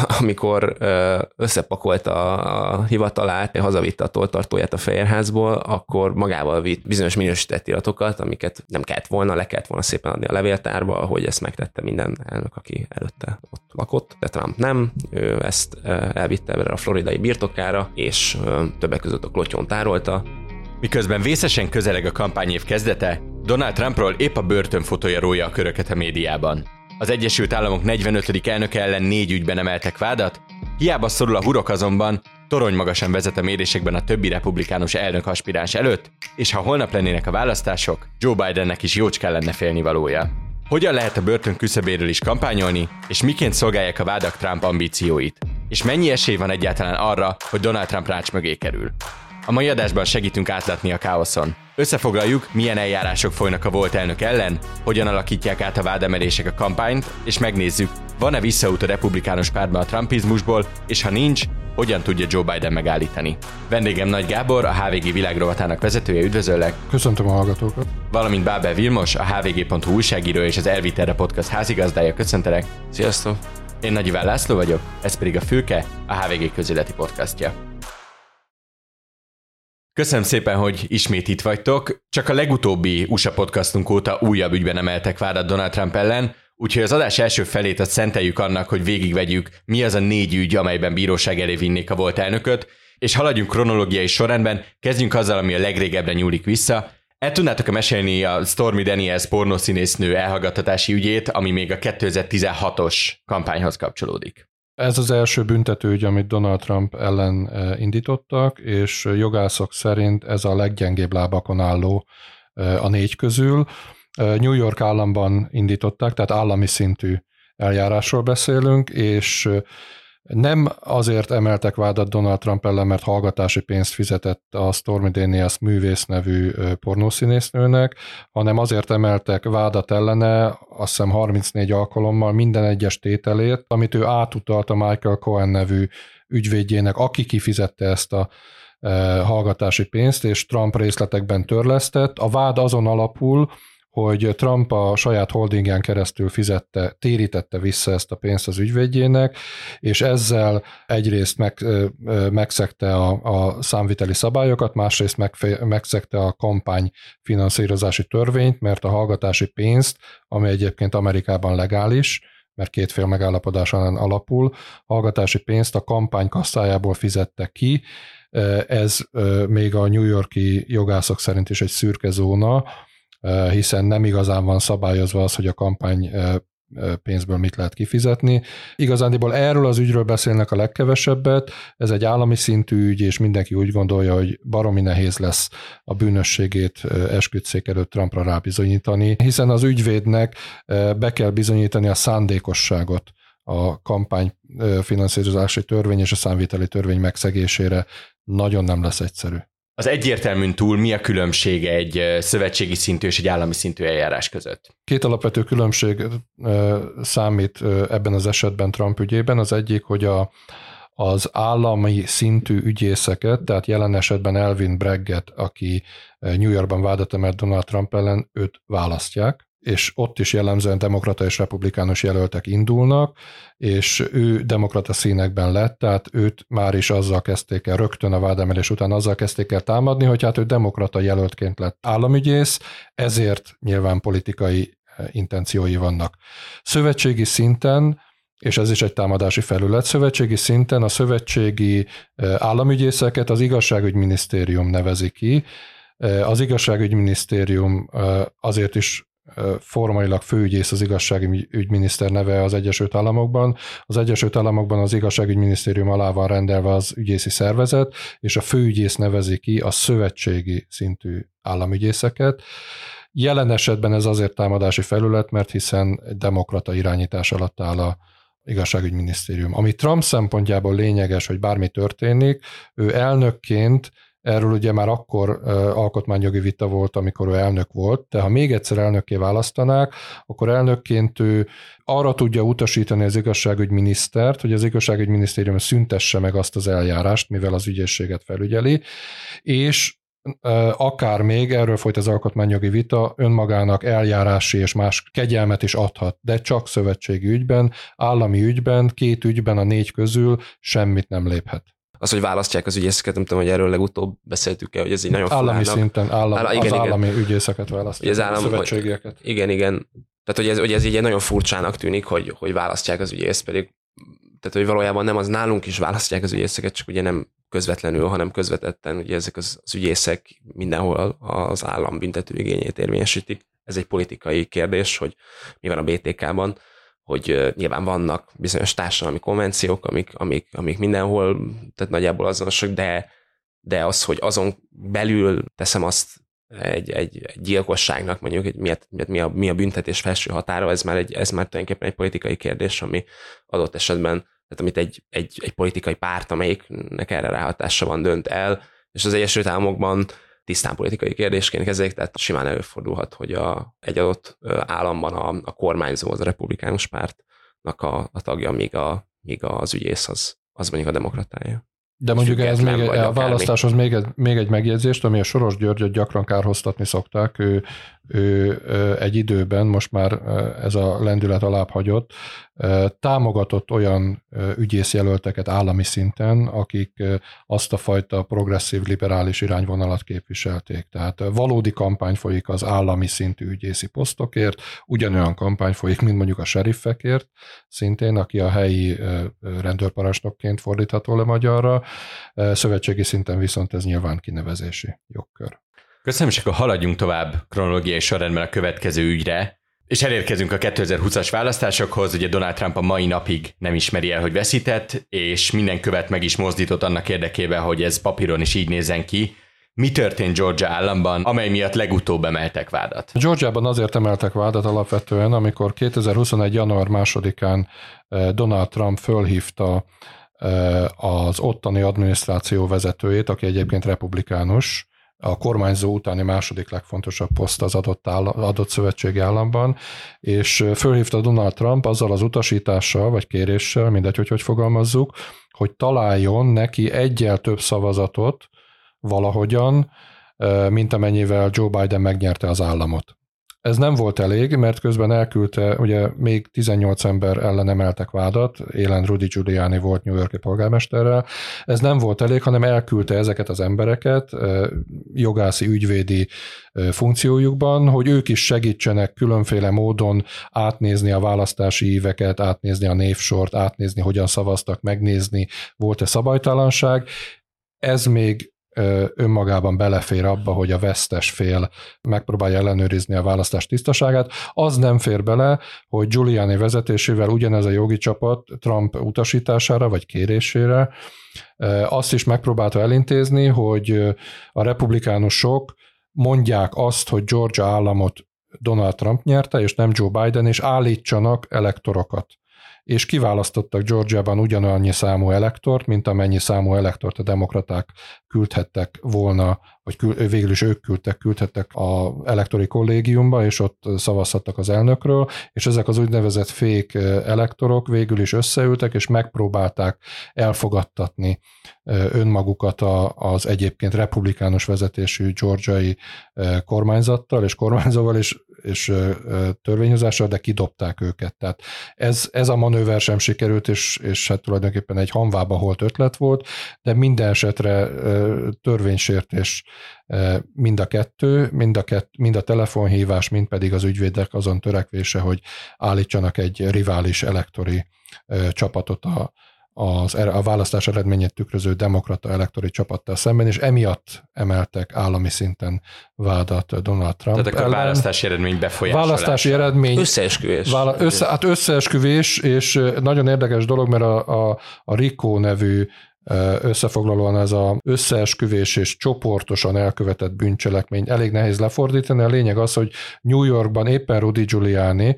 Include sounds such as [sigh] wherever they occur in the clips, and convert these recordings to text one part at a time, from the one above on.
[laughs] amikor összepakolta a hivatalát, hazavitte a toltartóját a Fehérházból, akkor magával vitt bizonyos minősített iratokat, amiket nem kellett volna, le kellett volna szépen adni a levéltárba, ahogy ezt megtette minden elnök, aki előtte ott lakott. De Trump nem, ő ezt elvitte erre a floridai birtokára, és többek között a klotyon tárolta, Miközben vészesen közeleg a kampányév kezdete, Donald Trumpról épp a börtönfotója rója a köröket a médiában. Az Egyesült Államok 45. elnöke ellen négy ügyben emeltek vádat, hiába szorul a hurok azonban, torony magasan vezet a mérésekben a többi republikánus elnök aspiráns előtt, és ha holnap lennének a választások, Joe Bidennek is jócskán lenne félnivalója. Hogyan lehet a börtön küszöbéről is kampányolni, és miként szolgálják a vádak Trump ambícióit? És mennyi esély van egyáltalán arra, hogy Donald Trump rács mögé kerül? A mai adásban segítünk átlátni a káoszon. Összefoglaljuk, milyen eljárások folynak a volt elnök ellen, hogyan alakítják át a vádemelések a kampányt, és megnézzük, van-e visszaút a republikánus pártban a trumpizmusból, és ha nincs, hogyan tudja Joe Biden megállítani. Vendégem Nagy Gábor, a HVG világrovatának vezetője, üdvözöllek! Köszöntöm a hallgatókat! Valamint Bábel Vilmos, a hvg.hu újságíró és az Elviterre podcast házigazdája, köszöntelek! Sziasztok! Én Nagy Iván László vagyok, ez pedig a Fülke, a HVG közéleti podcastja. Köszönöm szépen, hogy ismét itt vagytok. Csak a legutóbbi USA podcastunk óta újabb ügyben emeltek vádat Donald Trump ellen, úgyhogy az adás első felét azt szenteljük annak, hogy végigvegyük, mi az a négy ügy, amelyben bíróság elé vinnék a volt elnököt, és haladjunk kronológiai sorrendben, kezdjünk azzal, ami a legrégebbre nyúlik vissza. El tudnátok mesélni a Stormy Daniels pornószínésznő elhallgattatási ügyét, ami még a 2016-os kampányhoz kapcsolódik? Ez az első büntetőügy, amit Donald Trump ellen e, indítottak, és jogászok szerint ez a leggyengébb lábakon álló e, a négy közül. E, New York államban indították, tehát állami szintű eljárásról beszélünk, és nem azért emeltek vádat Donald Trump ellen, mert hallgatási pénzt fizetett a Stormy Daniels művész nevű pornószínésznőnek, hanem azért emeltek vádat ellene, azt hiszem 34 alkalommal minden egyes tételét, amit ő átutalt a Michael Cohen nevű ügyvédjének, aki kifizette ezt a hallgatási pénzt, és Trump részletekben törlesztett. A vád azon alapul, hogy Trump a saját holdingán keresztül fizette, térítette vissza ezt a pénzt az ügyvédjének, és ezzel egyrészt meg, megszegte a, a számviteli szabályokat, másrészt meg, megszegte a kampány finanszírozási törvényt, mert a hallgatási pénzt, ami egyébként Amerikában legális, mert két fél megállapodásán alapul, hallgatási pénzt a kampány kasszájából fizette ki, ez még a New Yorki jogászok szerint is egy szürke zóna, hiszen nem igazán van szabályozva az, hogy a kampány pénzből mit lehet kifizetni. Igazándiból erről az ügyről beszélnek a legkevesebbet, ez egy állami szintű ügy, és mindenki úgy gondolja, hogy baromi nehéz lesz a bűnösségét esküdszék előtt Trumpra rábizonyítani, hiszen az ügyvédnek be kell bizonyítani a szándékosságot a kampány finanszírozási törvény és a számviteli törvény megszegésére nagyon nem lesz egyszerű. Az egyértelműn túl mi a különbség egy szövetségi szintű és egy állami szintű eljárás között? Két alapvető különbség számít ebben az esetben Trump ügyében. Az egyik, hogy a, az állami szintű ügyészeket, tehát jelen esetben Elvin Bregget, aki New Yorkban vádat emelt Donald Trump ellen, őt választják, és ott is jellemzően demokrata és republikánus jelöltek indulnak, és ő demokrata színekben lett, tehát őt már is azzal kezdték el, rögtön a vádemelés után azzal kezdték el támadni, hogy hát ő demokrata jelöltként lett államügyész, ezért nyilván politikai eh, intenciói vannak. Szövetségi szinten és ez is egy támadási felület. Szövetségi szinten a szövetségi eh, államügyészeket az igazságügyminisztérium nevezi ki. Eh, az igazságügyminisztérium azért is formailag főügyész az igazságügyminiszter neve az Egyesült Államokban. Az Egyesült Államokban az igazságügyminisztérium alá van rendelve az ügyészi szervezet, és a főügyész nevezi ki a szövetségi szintű államügyészeket. Jelen esetben ez azért támadási felület, mert hiszen demokrata irányítás alatt áll a igazságügyminisztérium. Ami Trump szempontjából lényeges, hogy bármi történik, ő elnökként Erről ugye már akkor alkotmányjogi vita volt, amikor ő elnök volt, de ha még egyszer elnökké választanák, akkor elnökként ő arra tudja utasítani az igazságügyminisztert, hogy az igazságügyminisztérium szüntesse meg azt az eljárást, mivel az ügyészséget felügyeli, és akár még, erről folyt az alkotmányjogi vita, önmagának eljárási és más kegyelmet is adhat, de csak szövetségi ügyben, állami ügyben, két ügyben a négy közül semmit nem léphet az, hogy választják az ügyészeket, nem tudom, hogy erről legutóbb beszéltük-e, hogy ez így nagyon Állami fulának. szinten, állam, Áll, igen, az igen. állami ügyészeket választják, az állam, szövetségieket. Hogy, igen, igen. Tehát, hogy ez, hogy ez így nagyon furcsának tűnik, hogy, hogy választják az ügyész, pedig tehát, hogy valójában nem az nálunk is választják az ügyészeket, csak ugye nem közvetlenül, hanem közvetetten, ugye ezek az, az ügyészek mindenhol az állam büntető igényét érvényesítik. Ez egy politikai kérdés, hogy mi van a BTK-ban, hogy nyilván vannak bizonyos társadalmi konvenciók, amik, amik, amik mindenhol, tehát nagyjából azonosak, de, de az, hogy azon belül teszem azt egy, egy, egy gyilkosságnak, mondjuk, hogy miért, miért, mi, a, mi a büntetés felső határa, ez már, egy, ez már tulajdonképpen egy politikai kérdés, ami adott esetben, tehát amit egy, egy, egy politikai párt, amelyiknek erre ráhatása van, dönt el, és az Egyesült Államokban tisztán politikai kérdésként kezelik, tehát simán előfordulhat, hogy a, egy adott államban a, a kormányzó, az a republikánus pártnak a, a tagja, míg, a, míg az ügyész az, az mondjuk a demokratája. De mondjuk ez még a választáshoz még egy, még egy megjegyzést, ami a Soros Györgyöt gyakran kárhoztatni szokták. Ő, ő egy időben, most már ez a lendület alább hagyott, támogatott olyan ügyészjelölteket állami szinten, akik azt a fajta progresszív liberális irányvonalat képviselték. Tehát valódi kampány folyik az állami szintű ügyészi posztokért, ugyanolyan kampány folyik, mint mondjuk a seriffekért, szintén, aki a helyi rendőrparancsnokként fordítható le magyarra. Szövetségi szinten viszont ez nyilván kinevezési jogkör. Köszönöm, és akkor haladjunk tovább kronológiai sorrendben a következő ügyre. És elérkezünk a 2020-as választásokhoz, ugye Donald Trump a mai napig nem ismeri el, hogy veszített, és minden követ meg is mozdított annak érdekében, hogy ez papíron is így nézen ki. Mi történt Georgia államban, amely miatt legutóbb emeltek vádat? Georgiában azért emeltek vádat alapvetően, amikor 2021. január másodikán eh, Donald Trump fölhívta az ottani adminisztráció vezetőjét, aki egyébként republikánus, a kormányzó utáni második legfontosabb poszt az adott, áll, adott szövetségi államban, és fölhívta Donald Trump azzal az utasítással, vagy kéréssel, mindegy, hogy hogy fogalmazzuk, hogy találjon neki egyel több szavazatot valahogyan, mint amennyivel Joe Biden megnyerte az államot. Ez nem volt elég, mert közben elküldte, ugye még 18 ember ellen emeltek vádat, élen Rudy Giuliani volt New Yorki polgármesterrel. Ez nem volt elég, hanem elküldte ezeket az embereket jogászi ügyvédi funkciójukban, hogy ők is segítsenek különféle módon átnézni a választási éveket, átnézni a névsort, átnézni, hogyan szavaztak, megnézni, volt-e szabálytalanság. Ez még önmagában belefér abba, hogy a vesztes fél megpróbálja ellenőrizni a választás tisztaságát. Az nem fér bele, hogy Giuliani vezetésével ugyanez a jogi csapat Trump utasítására vagy kérésére azt is megpróbálta elintézni, hogy a republikánusok mondják azt, hogy Georgia államot Donald Trump nyerte, és nem Joe Biden, és állítsanak elektorokat és kiválasztottak Georgiában ugyanannyi számú elektort, mint amennyi számú elektort a demokraták küldhettek volna, vagy kül, végül is ők küldtek, küldhettek a elektori kollégiumba, és ott szavazhattak az elnökről, és ezek az úgynevezett fék elektorok végül is összeültek, és megpróbálták elfogadtatni önmagukat az egyébként republikánus vezetésű georgiai kormányzattal és kormányzóval, és és törvényhozással, de kidobták őket. Tehát ez, ez a manőver sem sikerült, és, és hát tulajdonképpen egy hanvába holt ötlet volt, de minden esetre törvénysértés mind a kettő, mind a, kett, mind a telefonhívás, mind pedig az ügyvédek azon törekvése, hogy állítsanak egy rivális elektori csapatot a, az, a választás eredményét tükröző demokrata elektori csapattal szemben, és emiatt emeltek állami szinten vádat Donald Trump Tehát akkor ellen. választási eredmény befolyásolása. Választási eredmény. Összeesküvés. Vála, össze, hát összeesküvés, és nagyon érdekes dolog, mert a, a, a RICO nevű összefoglalóan ez a összeesküvés és csoportosan elkövetett bűncselekmény elég nehéz lefordítani. A lényeg az, hogy New Yorkban éppen Rudy Giuliani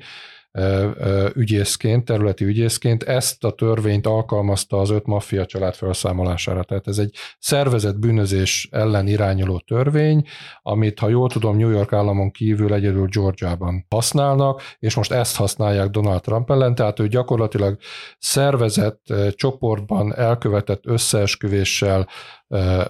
ügyészként, területi ügyészként ezt a törvényt alkalmazta az öt maffia család felszámolására. Tehát ez egy szervezett bűnözés ellen irányuló törvény, amit, ha jól tudom, New York államon kívül egyedül Georgiában használnak, és most ezt használják Donald Trump ellen, tehát ő gyakorlatilag szervezett csoportban elkövetett összeesküvéssel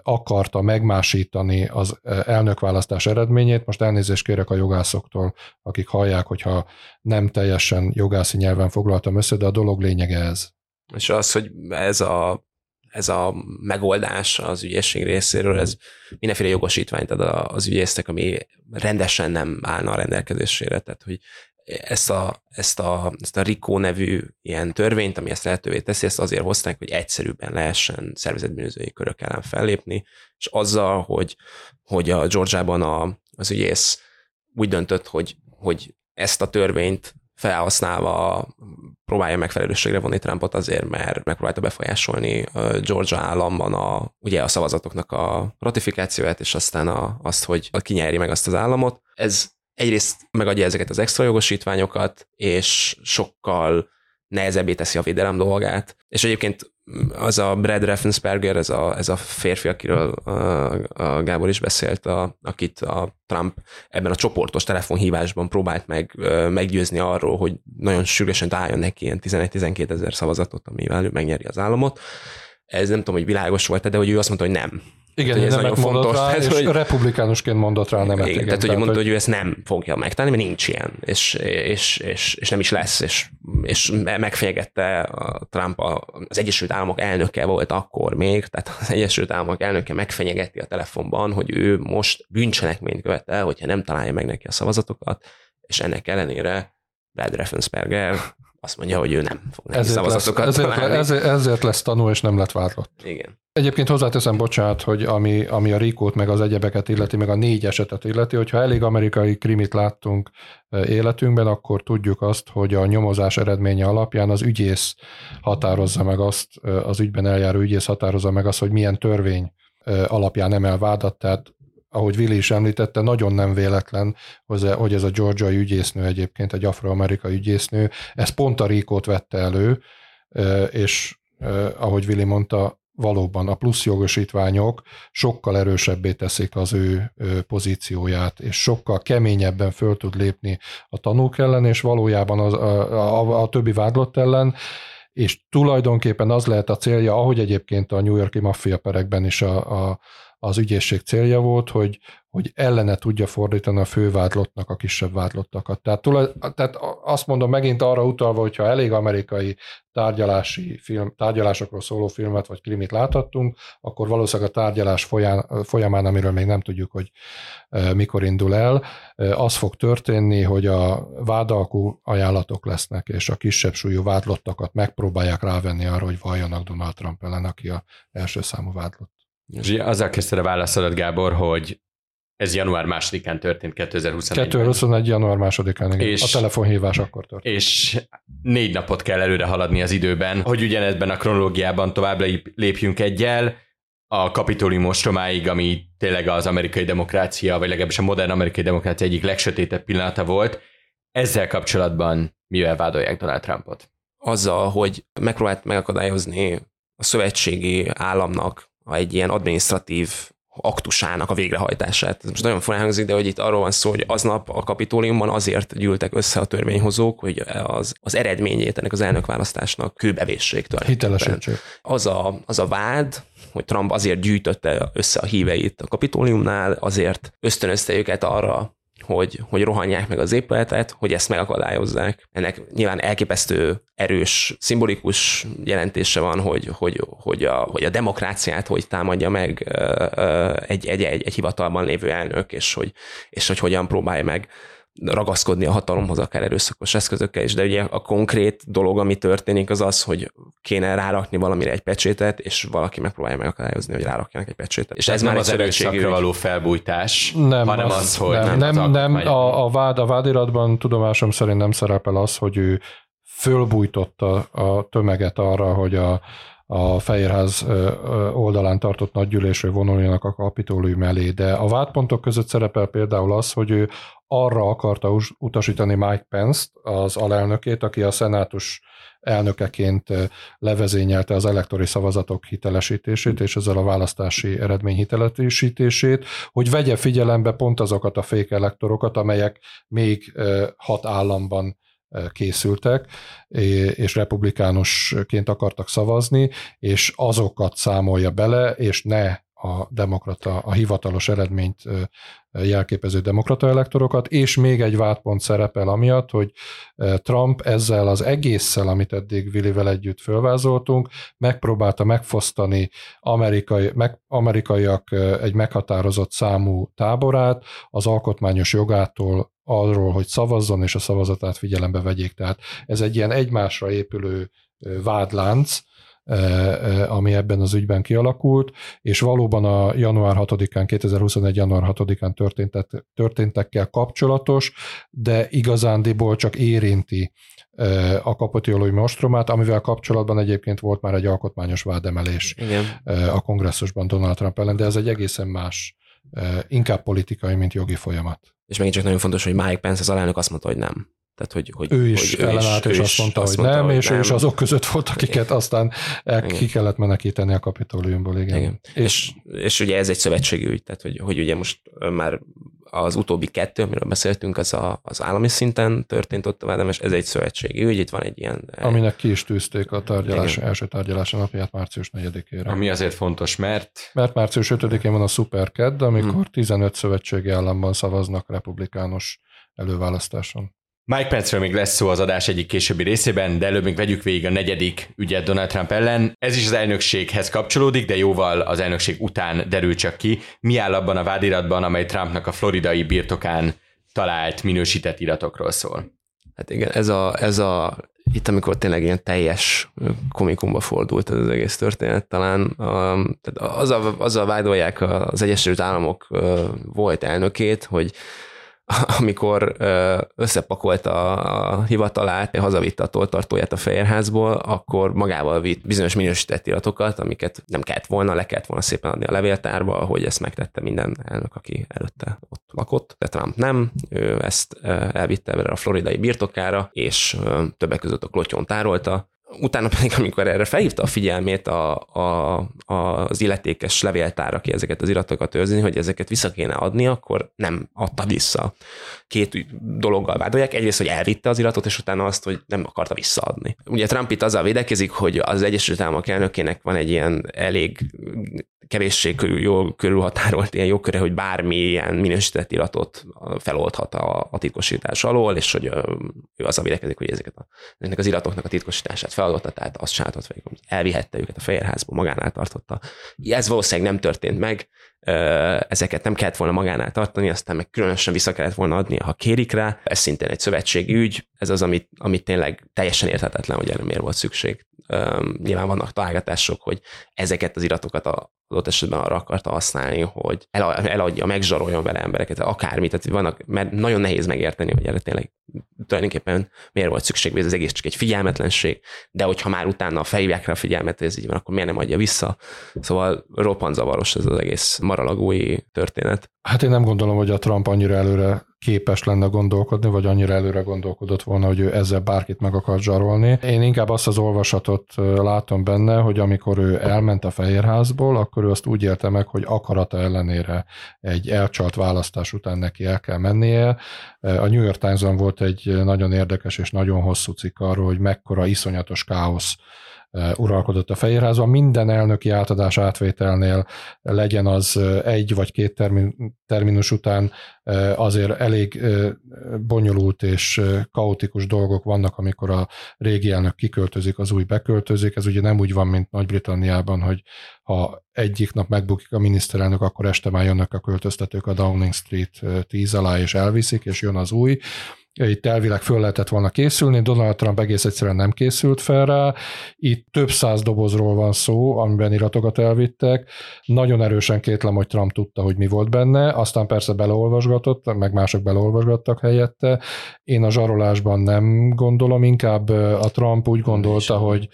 akarta megmásítani az elnökválasztás eredményét. Most elnézést kérek a jogászoktól, akik hallják, hogyha nem teljesen jogászi nyelven foglaltam össze, de a dolog lényege ez. És az, hogy ez a ez a megoldás az ügyészség részéről, ez mindenféle jogosítványt ad az ügyésznek, ami rendesen nem állna a rendelkezésére. Tehát, hogy ezt a, ezt a, ezt a RICO nevű ilyen törvényt, ami ezt lehetővé teszi, ezt azért hozták, hogy egyszerűbben lehessen szervezetbűnözői körök ellen fellépni, és azzal, hogy, hogy a Georgiában a, az ügyész úgy döntött, hogy, hogy ezt a törvényt felhasználva próbálja meg felelősségre vonni Trumpot azért, mert megpróbálta befolyásolni Georgia államban a, ugye a szavazatoknak a ratifikációját, és aztán a, azt, hogy kinyeri meg azt az államot. Ez egyrészt megadja ezeket az extra jogosítványokat, és sokkal nehezebbé teszi a védelem dolgát. És egyébként az a Brad Raffensperger, ez a, ez a férfi, akiről a, a Gábor is beszélt, a, akit a Trump ebben a csoportos telefonhívásban próbált meg meggyőzni arról, hogy nagyon sürgősen álljon neki ilyen 11-12 ezer szavazatot, amivel ő megnyeri az államot. Ez nem tudom, hogy világos volt de hogy ő azt mondta, hogy nem. Igen, hát, ez nagyon fontos. Rá, tehát, és hogy, republikánusként mondott rá nemet. Igen, igen, tehát, hogy tehát, mondta, hogy... hogy ő ezt nem fogja megtenni, mert nincs ilyen, és, és, és, és nem is lesz, és, és megfejegette a Trump az Egyesült Államok elnöke volt akkor még, tehát az Egyesült Államok elnöke megfenyegeti a telefonban, hogy ő most bűncselekményt követel, hogyha nem találja meg neki a szavazatokat, és ennek ellenére Brad Raffensperger azt mondja, hogy ő nem fog neki ezért szavazatokat lesz, ezért, ezért, ezért lesz tanul, és nem lett vádlott. Igen. Egyébként hozzáteszem, bocsánat, hogy ami, ami a Rikót, meg az egyebeket illeti, meg a négy esetet illeti, hogyha elég amerikai krimit láttunk e, életünkben, akkor tudjuk azt, hogy a nyomozás eredménye alapján az ügyész határozza meg azt, e, az ügyben eljáró ügyész határozza meg azt, hogy milyen törvény e, alapján emel vádat, tehát ahogy Willi is említette, nagyon nem véletlen, hogy ez a georgiai ügyésznő egyébként, egy afroamerikai ügyésznő, ez pont a Rikót vette elő, és ahogy Willi mondta, valóban a plusz jogosítványok sokkal erősebbé teszik az ő pozícióját, és sokkal keményebben föl tud lépni a tanúk ellen, és valójában az, a, a, a többi vádlott ellen, és tulajdonképpen az lehet a célja, ahogy egyébként a New Yorki maffia perekben is a, a, az ügyészség célja volt, hogy, hogy ellene tudja fordítani a fővádlottnak a kisebb vádlottakat. Tehát, tulaj, tehát azt mondom megint arra utalva, hogyha elég amerikai tárgyalási film, tárgyalásokról szóló filmet vagy krimit láthattunk, akkor valószínűleg a tárgyalás folyán, folyamán, amiről még nem tudjuk, hogy e, mikor indul el, e, az fog történni, hogy a vádalkú ajánlatok lesznek, és a kisebb súlyú vádlottakat megpróbálják rávenni arra, hogy valljanak Donald Trump ellen, aki a első számú vádlott. És azzal kezdted a válaszodat, Gábor, hogy ez január másodikán történt 2021 2021. január másodikán, igen. És, a telefonhívás akkor történt. És négy napot kell előre haladni az időben, hogy ugyanezben a kronológiában tovább lépjünk egyel, a kapitólium ostromáig, ami tényleg az amerikai demokrácia, vagy legalábbis a modern amerikai demokrácia egyik legsötétebb pillanata volt. Ezzel kapcsolatban mivel vádolják Donald Trumpot? Azzal, hogy megpróbált megakadályozni a szövetségi államnak egy ilyen administratív aktusának a végrehajtását. Ez most nagyon furán hangzik, de hogy itt arról van szó, hogy aznap a kapitóliumban azért gyűltek össze a törvényhozók, hogy az, az eredményét ennek az elnökválasztásnak kőbevéssék Hitelesítség. Az a, az a vád, hogy Trump azért gyűjtötte össze a híveit a kapitóliumnál, azért ösztönözte őket arra, hogy, hogy rohanják meg az épületet, hogy ezt megakadályozzák. Ennek nyilván elképesztő erős, szimbolikus jelentése van, hogy, hogy, hogy, a, hogy a demokráciát hogy támadja meg egy, egy, egy, egy hivatalban lévő elnök, és hogy, és hogy hogyan próbálja meg ragaszkodni a hatalomhoz akár erőszakos eszközökkel is, de ugye a konkrét dolog, ami történik, az az, hogy kéne rárakni valamire egy pecsétet, és valaki megpróbálja megakadályozni, hogy rárakjanak egy pecsétet. És ez, ez már az erőszakra való felbújtás, nem, hanem az, az hogy nem, nem, nem, nem a, a, vád, a vádiratban tudomásom szerint nem szerepel az, hogy ő fölbújtotta a tömeget arra, hogy a, a Fehérház oldalán tartott nagygyűlésről vonuljanak a kapitólium elé, de a vádpontok között szerepel például az, hogy ő arra akarta utasítani Mike Pence-t, az alelnökét, aki a szenátus elnökeként levezényelte az elektori szavazatok hitelesítését és ezzel a választási eredmény hitelesítését, hogy vegye figyelembe pont azokat a fék elektorokat, amelyek még hat államban készültek, és republikánusként akartak szavazni, és azokat számolja bele, és ne a demokrata, a hivatalos eredményt jelképező demokrata elektorokat, és még egy vádpont szerepel amiatt, hogy Trump ezzel az egésszel, amit eddig Willivel együtt fölvázoltunk, megpróbálta megfosztani amerikai, meg, amerikaiak egy meghatározott számú táborát az alkotmányos jogától arról, hogy szavazzon, és a szavazatát figyelembe vegyék. Tehát ez egy ilyen egymásra épülő vádlánc, ami ebben az ügyben kialakult, és valóban a január 6-án, 2021. január 6-án történtek, történtekkel kapcsolatos, de igazándiból csak érinti a kapitiolói mostromát, amivel kapcsolatban egyébként volt már egy alkotmányos vádemelés Igen. a kongresszusban Donald Trump ellen, de ez egy egészen más, inkább politikai, mint jogi folyamat. És megint csak nagyon fontos, hogy Mike Pence az alelnök azt mondta, hogy nem. Tehát, hogy, hogy, ő is hogy ellenállt, és azt mondta, azt hogy mondta, nem, hogy és nem. ő is azok között volt, akiket aztán el, ki kellett menekíteni a kapitóliumból. Igen. igen. És, és, és ugye ez egy szövetségi ügy, tehát hogy, hogy ugye most már az utóbbi kettő, amiről beszéltünk, az a, az állami szinten történt ott a vádemes, ez egy szövetségi ügy, itt van egy ilyen... Aminek ki is tűzték a tárgyalás, igen. első tárgyalása napját március 4-ére. Ami azért fontos, mert... Mert március 5-én van a Superked, amikor hmm. 15 szövetségi államban szavaznak republikánus előválasztáson. Mike Pence-ről még lesz szó az adás egyik későbbi részében, de előbb még vegyük végig a negyedik ügyet Donald Trump ellen. Ez is az elnökséghez kapcsolódik, de jóval az elnökség után derül csak ki. Mi áll abban a vádiratban, amely Trumpnak a floridai birtokán talált minősített iratokról szól? Hát igen, ez a, ez a itt, amikor tényleg ilyen teljes komikumba fordult ez az egész történet, talán um, azzal, azzal vádolják az Egyesült Államok uh, volt elnökét, hogy [laughs] amikor összepakolta a hivatalát, hazavitte a toltartóját a Fehérházból, akkor magával vitt bizonyos minősített iratokat, amiket nem kellett volna, le kellett volna szépen adni a levéltárba, ahogy ezt megtette minden elnök, aki előtte ott lakott, de Trump nem, ő ezt elvitte erre a floridai birtokára, és többek között a klotyon tárolta, utána pedig, amikor erre felhívta a figyelmét a, a, az illetékes levéltár, aki ezeket az iratokat őrzni, hogy ezeket vissza kéne adni, akkor nem adta vissza. Két dologgal vádolják. Egyrészt, hogy elvitte az iratot, és utána azt, hogy nem akarta visszaadni. Ugye Trump itt azzal védekezik, hogy az Egyesült Államok elnökének van egy ilyen elég kevéssé körül, jól körülhatárolt ilyen jogköre, hogy bármilyen minősített iratot feloldhat a, a titkosítás alól, és hogy ő a védekezik, hogy ezeket a, ennek az iratoknak a titkosítását feloldotta, tehát azt fel, hogy elvihette őket a Fehérházba, magánál tartotta. Ez valószínűleg nem történt meg, ezeket nem kellett volna magánál tartani, aztán meg különösen vissza kellett volna adni, ha kérik rá. Ez szintén egy szövetségi ügy, ez az, amit, amit tényleg teljesen érthetetlen, hogy erre miért volt szükség. Nyilván vannak találgatások, hogy ezeket az iratokat a adott esetben arra akarta használni, hogy eladja, megzsaroljon vele embereket, akármit, tehát vannak, mert nagyon nehéz megérteni, hogy erre tényleg tulajdonképpen miért volt szükség, ez az egész csak egy figyelmetlenség, de hogyha már utána felhívják rá a figyelmet, ez így van, akkor miért nem adja vissza? Szóval roppant zavaros ez az egész maralagúi történet. Hát én nem gondolom, hogy a Trump annyira előre képes lenne gondolkodni, vagy annyira előre gondolkodott volna, hogy ő ezzel bárkit meg akar zsarolni. Én inkább azt az olvasatot látom benne, hogy amikor ő elment a Fehérházból, akkor ő azt úgy élte meg, hogy akarata ellenére egy elcsalt választás után neki el kell mennie. A New York Times-on volt egy nagyon érdekes és nagyon hosszú cikk arról, hogy mekkora iszonyatos káosz uralkodott a Fehérházban. Minden elnöki átadás átvételnél legyen az egy vagy két termin, terminus után azért elég bonyolult és kaotikus dolgok vannak, amikor a régi elnök kiköltözik, az új beköltözik. Ez ugye nem úgy van, mint Nagy-Britanniában, hogy ha egyik nap megbukik a miniszterelnök, akkor este már jönnek a költöztetők a Downing Street 10 alá, és elviszik, és jön az új itt elvileg föl lehetett volna készülni, Donald Trump egész egyszerűen nem készült fel rá. Itt több száz dobozról van szó, amiben iratokat elvittek. Nagyon erősen kétlem, hogy Trump tudta, hogy mi volt benne, aztán persze beleolvasgatott, meg mások beleolvasgattak helyette. Én a zsarolásban nem gondolom, inkább a Trump úgy gondolta, hogy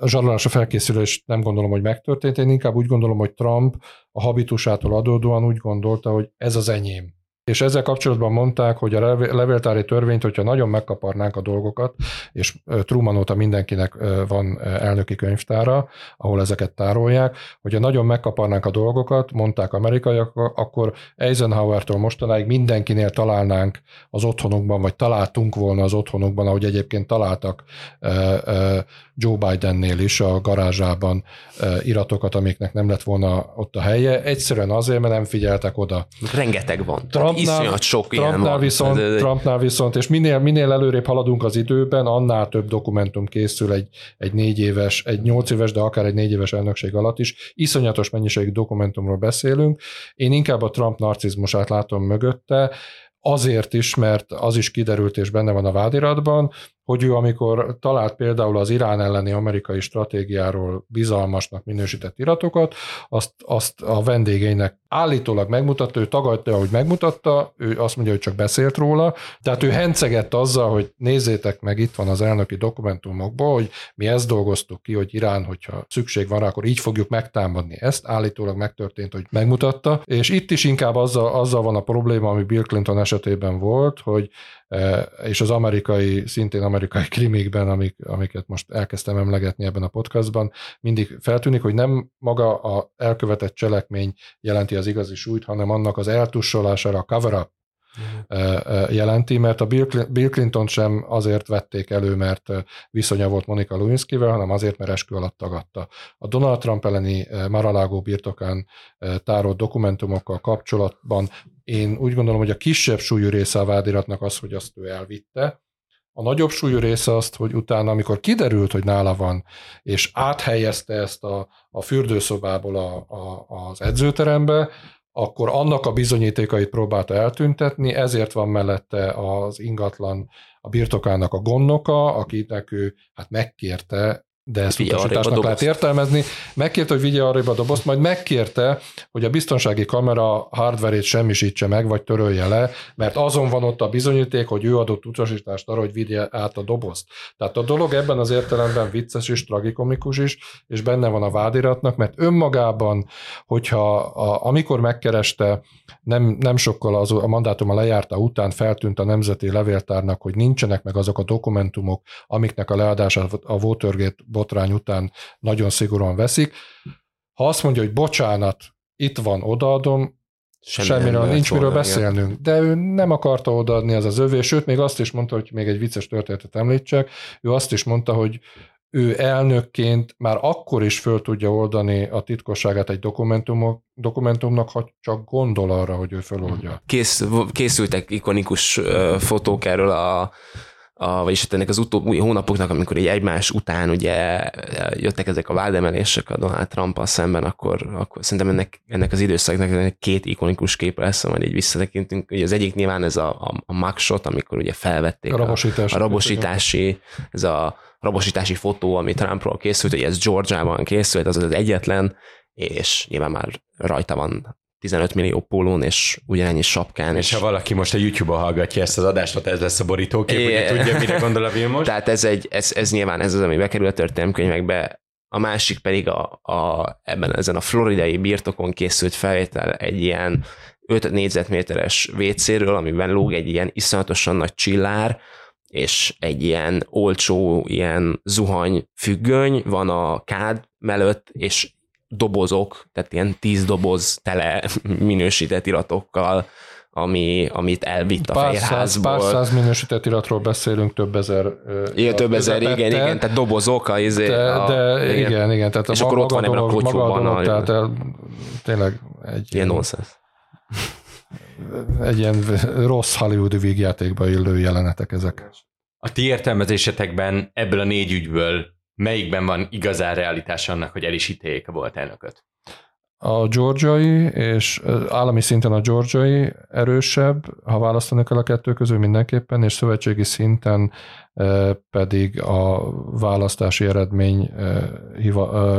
a zsarolásra felkészülés nem gondolom, hogy megtörtént, én inkább úgy gondolom, hogy Trump a habitusától adódóan úgy gondolta, hogy ez az enyém és ezzel kapcsolatban mondták, hogy a levéltári törvényt, hogyha nagyon megkaparnánk a dolgokat, és Truman óta mindenkinek van elnöki könyvtára, ahol ezeket tárolják, hogyha nagyon megkaparnánk a dolgokat, mondták amerikaiak, akkor Eisenhower-től mostanáig mindenkinél találnánk az otthonukban, vagy találtunk volna az otthonukban, ahogy egyébként találtak Joe Bidennél is a garázsában iratokat, amiknek nem lett volna ott a helye. Egyszerűen azért, mert nem figyeltek oda. Rengeteg van. Trumpnál, iszonyat sok Trumpnál ilyen. Viszont, ez, Trumpnál viszont, és minél, minél előrébb haladunk az időben, annál több dokumentum készül egy, egy négy éves, egy nyolc éves, de akár egy négy éves elnökség alatt is. Iszonyatos mennyiségű dokumentumról beszélünk. Én inkább a Trump narcizmusát látom mögötte, azért is, mert az is kiderült és benne van a vádiratban, hogy ő amikor talált például az Irán elleni amerikai stratégiáról bizalmasnak minősített iratokat, azt, azt a vendégeinek állítólag megmutatta, ő tagadta, hogy megmutatta, ő azt mondja, hogy csak beszélt róla, tehát ő hencegett azzal, hogy nézzétek meg, itt van az elnöki dokumentumokból, hogy mi ezt dolgoztuk ki, hogy Irán, hogyha szükség van akkor így fogjuk megtámadni. Ezt állítólag megtörtént, hogy megmutatta, és itt is inkább azzal, azzal van a probléma, ami Bill Clinton esetében volt, hogy és az amerikai, szintén amerikai krimikben, amik, amiket most elkezdtem emlegetni ebben a podcastban, mindig feltűnik, hogy nem maga a elkövetett cselekmény jelenti az igazi súlyt, hanem annak az eltussolására, a cover-up jelenti, mert a Bill Clinton sem azért vették elő, mert viszonya volt Monika Lewinsky-vel, hanem azért, mert eskü alatt tagadta. A Donald Trump elleni Maralágó birtokán tárolt dokumentumokkal kapcsolatban én úgy gondolom, hogy a kisebb súlyú része a vádiratnak az, hogy azt ő elvitte, a nagyobb súlyú része azt, hogy utána, amikor kiderült, hogy nála van, és áthelyezte ezt a, a fürdőszobából a, a, az edzőterembe, akkor annak a bizonyítékait próbálta eltüntetni, ezért van mellette az ingatlan a birtokának a gondnoka, akinek ő hát megkérte de ezt vigye utasításnak lehet értelmezni. Megkérte, hogy vigye arrébb a dobozt, majd megkérte, hogy a biztonsági kamera hardverét semmisítse meg, vagy törölje le, mert azon van ott a bizonyíték, hogy ő adott utasítást arra, hogy vigye át a dobozt. Tehát a dolog ebben az értelemben vicces és tragikomikus is, és benne van a vádiratnak, mert önmagában, hogyha a, amikor megkereste, nem, nem sokkal az, a mandátuma lejárta után feltűnt a Nemzeti Levéltárnak, hogy nincsenek meg azok a dokumentumok, amiknek a leadását a Watergate botrány után nagyon szigorúan veszik. Ha azt mondja, hogy bocsánat, itt van, odaadom, Semmi semmiről nincs miről beszélnünk. Igen. De ő nem akarta odaadni az az övé, sőt, még azt is mondta, hogy még egy vicces történetet említsek, ő azt is mondta, hogy ő elnökként már akkor is föl tudja oldani a titkosságát egy dokumentumnak, ha csak gondol arra, hogy ő föloldja. Kész, készültek ikonikus fotók erről a a, vagyis hát ennek az utóbbi hónapoknak, amikor egy egymás után ugye jöttek ezek a vádemelések a Donald trump szemben, akkor, akkor szerintem ennek, ennek az időszaknak két ikonikus képe lesz, majd így visszatekintünk. Ugye az egyik nyilván ez a, a, a mugshot, amikor ugye felvették a, rabosítás, a, a rabosítási, ez a rabosítási fotó, ami Trumpról készült, hogy ez Georgiában készült, az az egyetlen, és nyilván már rajta van 15 millió pólón és ugyanennyi sapkán. És, és ha valaki most a YouTube-on hallgatja ezt az adást, ott ez lesz a borítókép, é, ugye tudja, mire gondol a Vilmos. [laughs] Tehát ez, egy, ez, ez nyilván ez az, ami bekerül a történelmkönyvekbe, a másik pedig a, a, ebben ezen a floridai birtokon készült felvétel egy ilyen 5 négyzetméteres WC-ről, amiben lóg egy ilyen iszonyatosan nagy csillár, és egy ilyen olcsó, ilyen zuhany függöny van a kád mellett, és dobozok, tehát ilyen tíz doboz tele [laughs] minősített iratokkal, ami, amit elvitt a pár fehérházból. Pár száz minősített iratról beszélünk, több ezer. Igen, több ezer, igen, igen, tehát dobozok. A, izé, de, a, de igen, igen, igen, tehát és a akkor ott van ebben a kocsóban. A, tehát el, tényleg egy ilyen nonsense. Egy ilyen rossz hollywoodi vígjátékba illő jelenetek ezek. A ti értelmezésetekben ebből a négy ügyből melyikben van igazán realitás annak, hogy el is ítéljék a volt elnököt? A georgiai, és állami szinten a georgiai erősebb, ha választani kell a kettő közül mindenképpen, és szövetségi szinten pedig a választási eredmény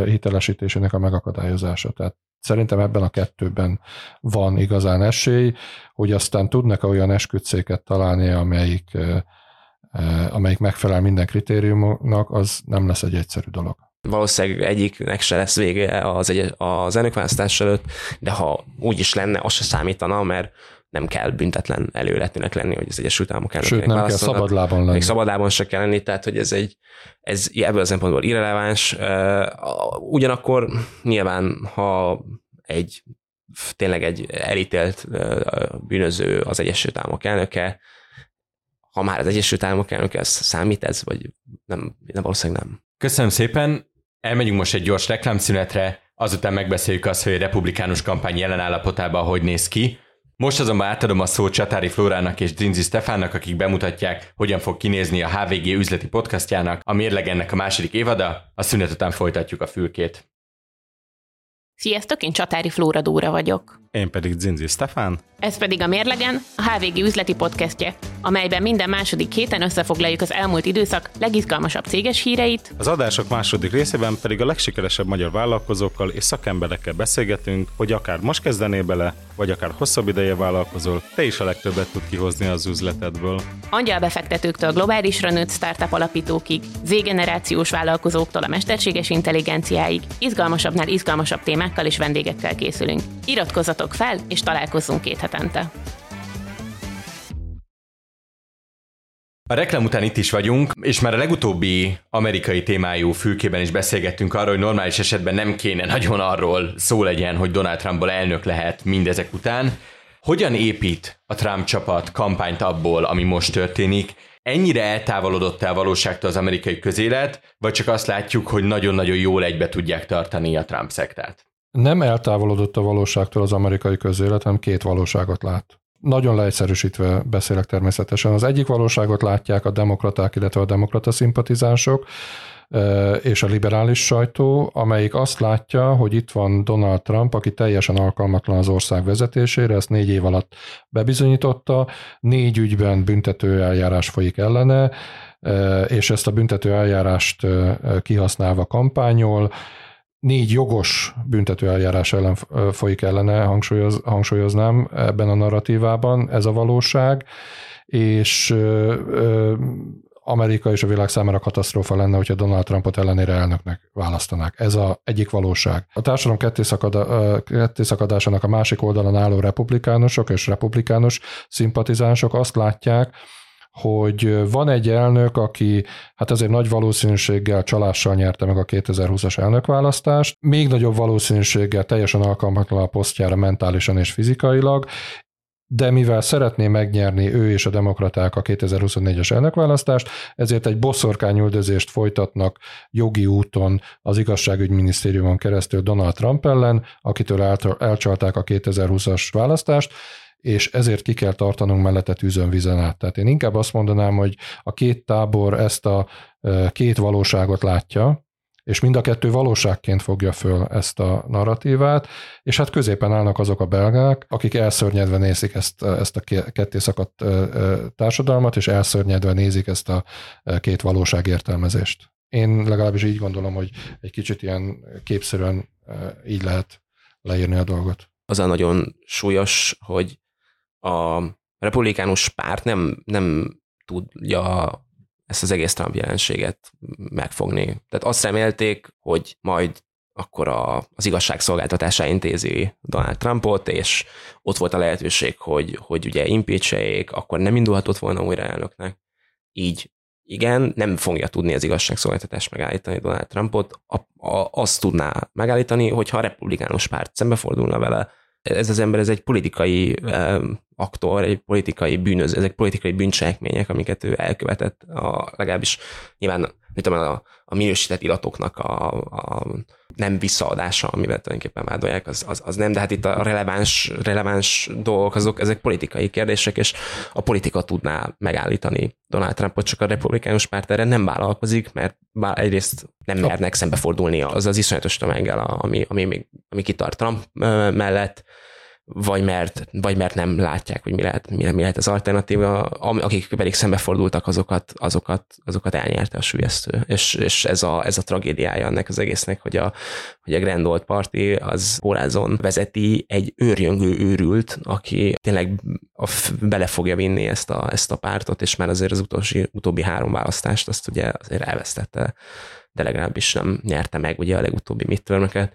hitelesítésének a megakadályozása. Tehát szerintem ebben a kettőben van igazán esély, hogy aztán tudnak olyan esküdszéket találni, amelyik amelyik megfelel minden kritériumnak, az nem lesz egy egyszerű dolog. Valószínűleg egyiknek se lesz vége az, egy, az elnökválasztás előtt, de ha úgy is lenne, az se számítana, mert nem kell büntetlen előletűnek lenni, hogy az Egyesült Államok elnökének Sőt, nem kell szabadlábon lenni. Még szabadlábon se kell lenni, tehát hogy ez egy, ez ebből a szempontból irreleváns. Ugyanakkor nyilván, ha egy tényleg egy elítélt bűnöző az Egyesült Államok elnöke, ha már az Egyesült Államok elnöke, ez számít ez, vagy nem, nem valószínűleg nem. Köszönöm szépen, elmegyünk most egy gyors reklámszünetre, azután megbeszéljük azt, hogy a republikánus kampány jelen állapotában hogy néz ki. Most azonban átadom a szót Csatári Flórának és Drinzi Stefánnak, akik bemutatják, hogyan fog kinézni a HVG üzleti podcastjának, a mérleg ennek a második évada, a szünet után folytatjuk a fülkét. Sziasztok, én Csatári Flóra Dóra vagyok. Én pedig Zinzi Stefán. Ez pedig a Mérlegen, a HVG üzleti podcastje, amelyben minden második héten összefoglaljuk az elmúlt időszak legizgalmasabb céges híreit. Az adások második részében pedig a legsikeresebb magyar vállalkozókkal és szakemberekkel beszélgetünk, hogy akár most kezdenél bele, vagy akár hosszabb ideje vállalkozol, te is a legtöbbet tud kihozni az üzletedből. Angyalbefektetőktől globálisra nőtt startup alapítókig, Z-generációs vállalkozóktól a mesterséges intelligenciáig, izgalmasabbnál izgalmasabb témákkal és vendégekkel készülünk. Iratkozzatok fel, és találkozzunk két hetente. A reklám után itt is vagyunk, és már a legutóbbi amerikai témájú fülkében is beszélgettünk arról, hogy normális esetben nem kéne nagyon arról szó legyen, hogy Donald Trumpból elnök lehet mindezek után. Hogyan épít a Trump csapat kampányt abból, ami most történik? Ennyire eltávolodott el valóságtól az amerikai közélet, vagy csak azt látjuk, hogy nagyon-nagyon jól egybe tudják tartani a Trump szektát? Nem eltávolodott a valóságtól az amerikai közélet, hanem két valóságot lát. Nagyon leegyszerűsítve beszélek természetesen. Az egyik valóságot látják a demokraták, illetve a demokrata szimpatizánsok, és a liberális sajtó, amelyik azt látja, hogy itt van Donald Trump, aki teljesen alkalmatlan az ország vezetésére, ezt négy év alatt bebizonyította, négy ügyben büntető eljárás folyik ellene, és ezt a büntető eljárást kihasználva kampányol, négy jogos büntetőeljárás ellen folyik ellene, hangsúlyoz, hangsúlyoznám ebben a narratívában, ez a valóság, és Amerika és a világ számára katasztrófa lenne, hogyha Donald Trumpot ellenére elnöknek választanák. Ez a egyik valóság. A társadalom kettészakadásának a másik oldalon álló republikánusok és republikánus szimpatizánsok azt látják, hogy van egy elnök, aki hát azért nagy valószínűséggel csalással nyerte meg a 2020-as elnökválasztást, még nagyobb valószínűséggel teljesen alkalmatlan a posztjára mentálisan és fizikailag, de mivel szeretné megnyerni ő és a demokraták a 2024-es elnökválasztást, ezért egy boszorkányüldözést folytatnak jogi úton az igazságügyminisztériumon keresztül Donald Trump ellen, akitől elcsalták a 2020-as választást, és ezért ki kell tartanunk mellette tűzön vizen át. Tehát én inkább azt mondanám, hogy a két tábor ezt a két valóságot látja, és mind a kettő valóságként fogja föl ezt a narratívát, és hát középen állnak azok a belgák, akik elszörnyedve nézik ezt, ezt a ketté szakadt társadalmat, és elszörnyedve nézik ezt a két valóságértelmezést. Én legalábbis így gondolom, hogy egy kicsit ilyen képszerűen így lehet leírni a dolgot. Az a nagyon súlyos, hogy a republikánus párt nem, nem tudja ezt az egész Trump jelenséget megfogni. Tehát azt remélték, hogy majd akkor a, az igazságszolgáltatásá intézi Donald Trumpot, és ott volt a lehetőség, hogy, hogy ugye impeach akkor nem indulhatott volna újra elnöknek. Így igen, nem fogja tudni az igazságszolgáltatást megállítani Donald Trumpot, a, a, azt tudná megállítani, hogyha a republikánus párt szembefordulna vele, ez az ember, ez egy politikai aktor, egy politikai bűnöz, ezek politikai bűncselekmények, amiket ő elkövetett, a, legalábbis nyilván mit tudom, a, a minősített iratoknak a, a nem visszaadása, amivel tulajdonképpen vádolják, az, az, az nem, de hát itt a releváns, releváns dolgok, azok, ezek politikai kérdések, és a politika tudná megállítani Donald Trumpot, csak a republikánus párt erre nem vállalkozik, mert bár egyrészt nem mernek szembefordulni az az iszonyatos tömeggel, ami, ami, még, ami kitart Trump mellett, vagy mert, vagy mert nem látják, hogy mi lehet, mi, mi lehet az alternatíva, akik pedig szembefordultak, azokat, azokat, azokat elnyerte a sülyeztő. És, és ez, a, ez a tragédiája ennek az egésznek, hogy a, hogy a Grand Old Party az órázon vezeti egy őrjöngő őrült, aki tényleg a, bele fogja vinni ezt a, ezt a pártot, és már azért az utolsó, utóbbi három választást azt ugye azért elvesztette, de legalábbis nem nyerte meg ugye a legutóbbi midtermeket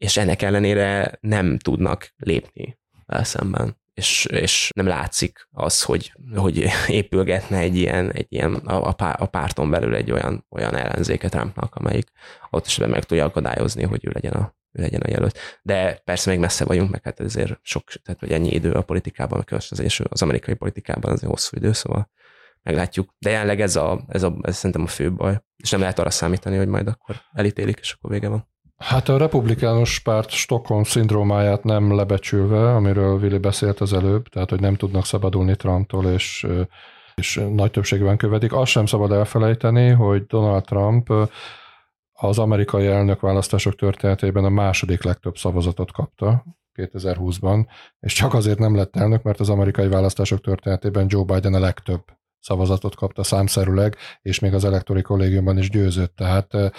és ennek ellenére nem tudnak lépni szemben. és, és nem látszik az, hogy, hogy épülgetne egy ilyen, egy ilyen a, a párton belül egy olyan, olyan ellenzéket Trumpnak, amelyik ott is meg tudja akadályozni, hogy ő legyen a, ő legyen a jelölt. De persze még messze vagyunk, meg hát ezért sok, tehát hogy ennyi idő a politikában, az, az amerikai politikában azért hosszú idő, szóval meglátjuk. De jelenleg ez, a, ez, a, ez szerintem a fő baj, és nem lehet arra számítani, hogy majd akkor elítélik, és akkor vége van. Hát a republikánus párt Stockholm szindrómáját nem lebecsülve, amiről Vili beszélt az előbb, tehát hogy nem tudnak szabadulni Trumptól, és, és nagy többségben követik. Azt sem szabad elfelejteni, hogy Donald Trump az amerikai elnökválasztások történetében a második legtöbb szavazatot kapta 2020-ban, és csak azért nem lett elnök, mert az amerikai választások történetében Joe Biden a legtöbb szavazatot kapta számszerűleg, és még az elektori kollégiumban is győzött. Tehát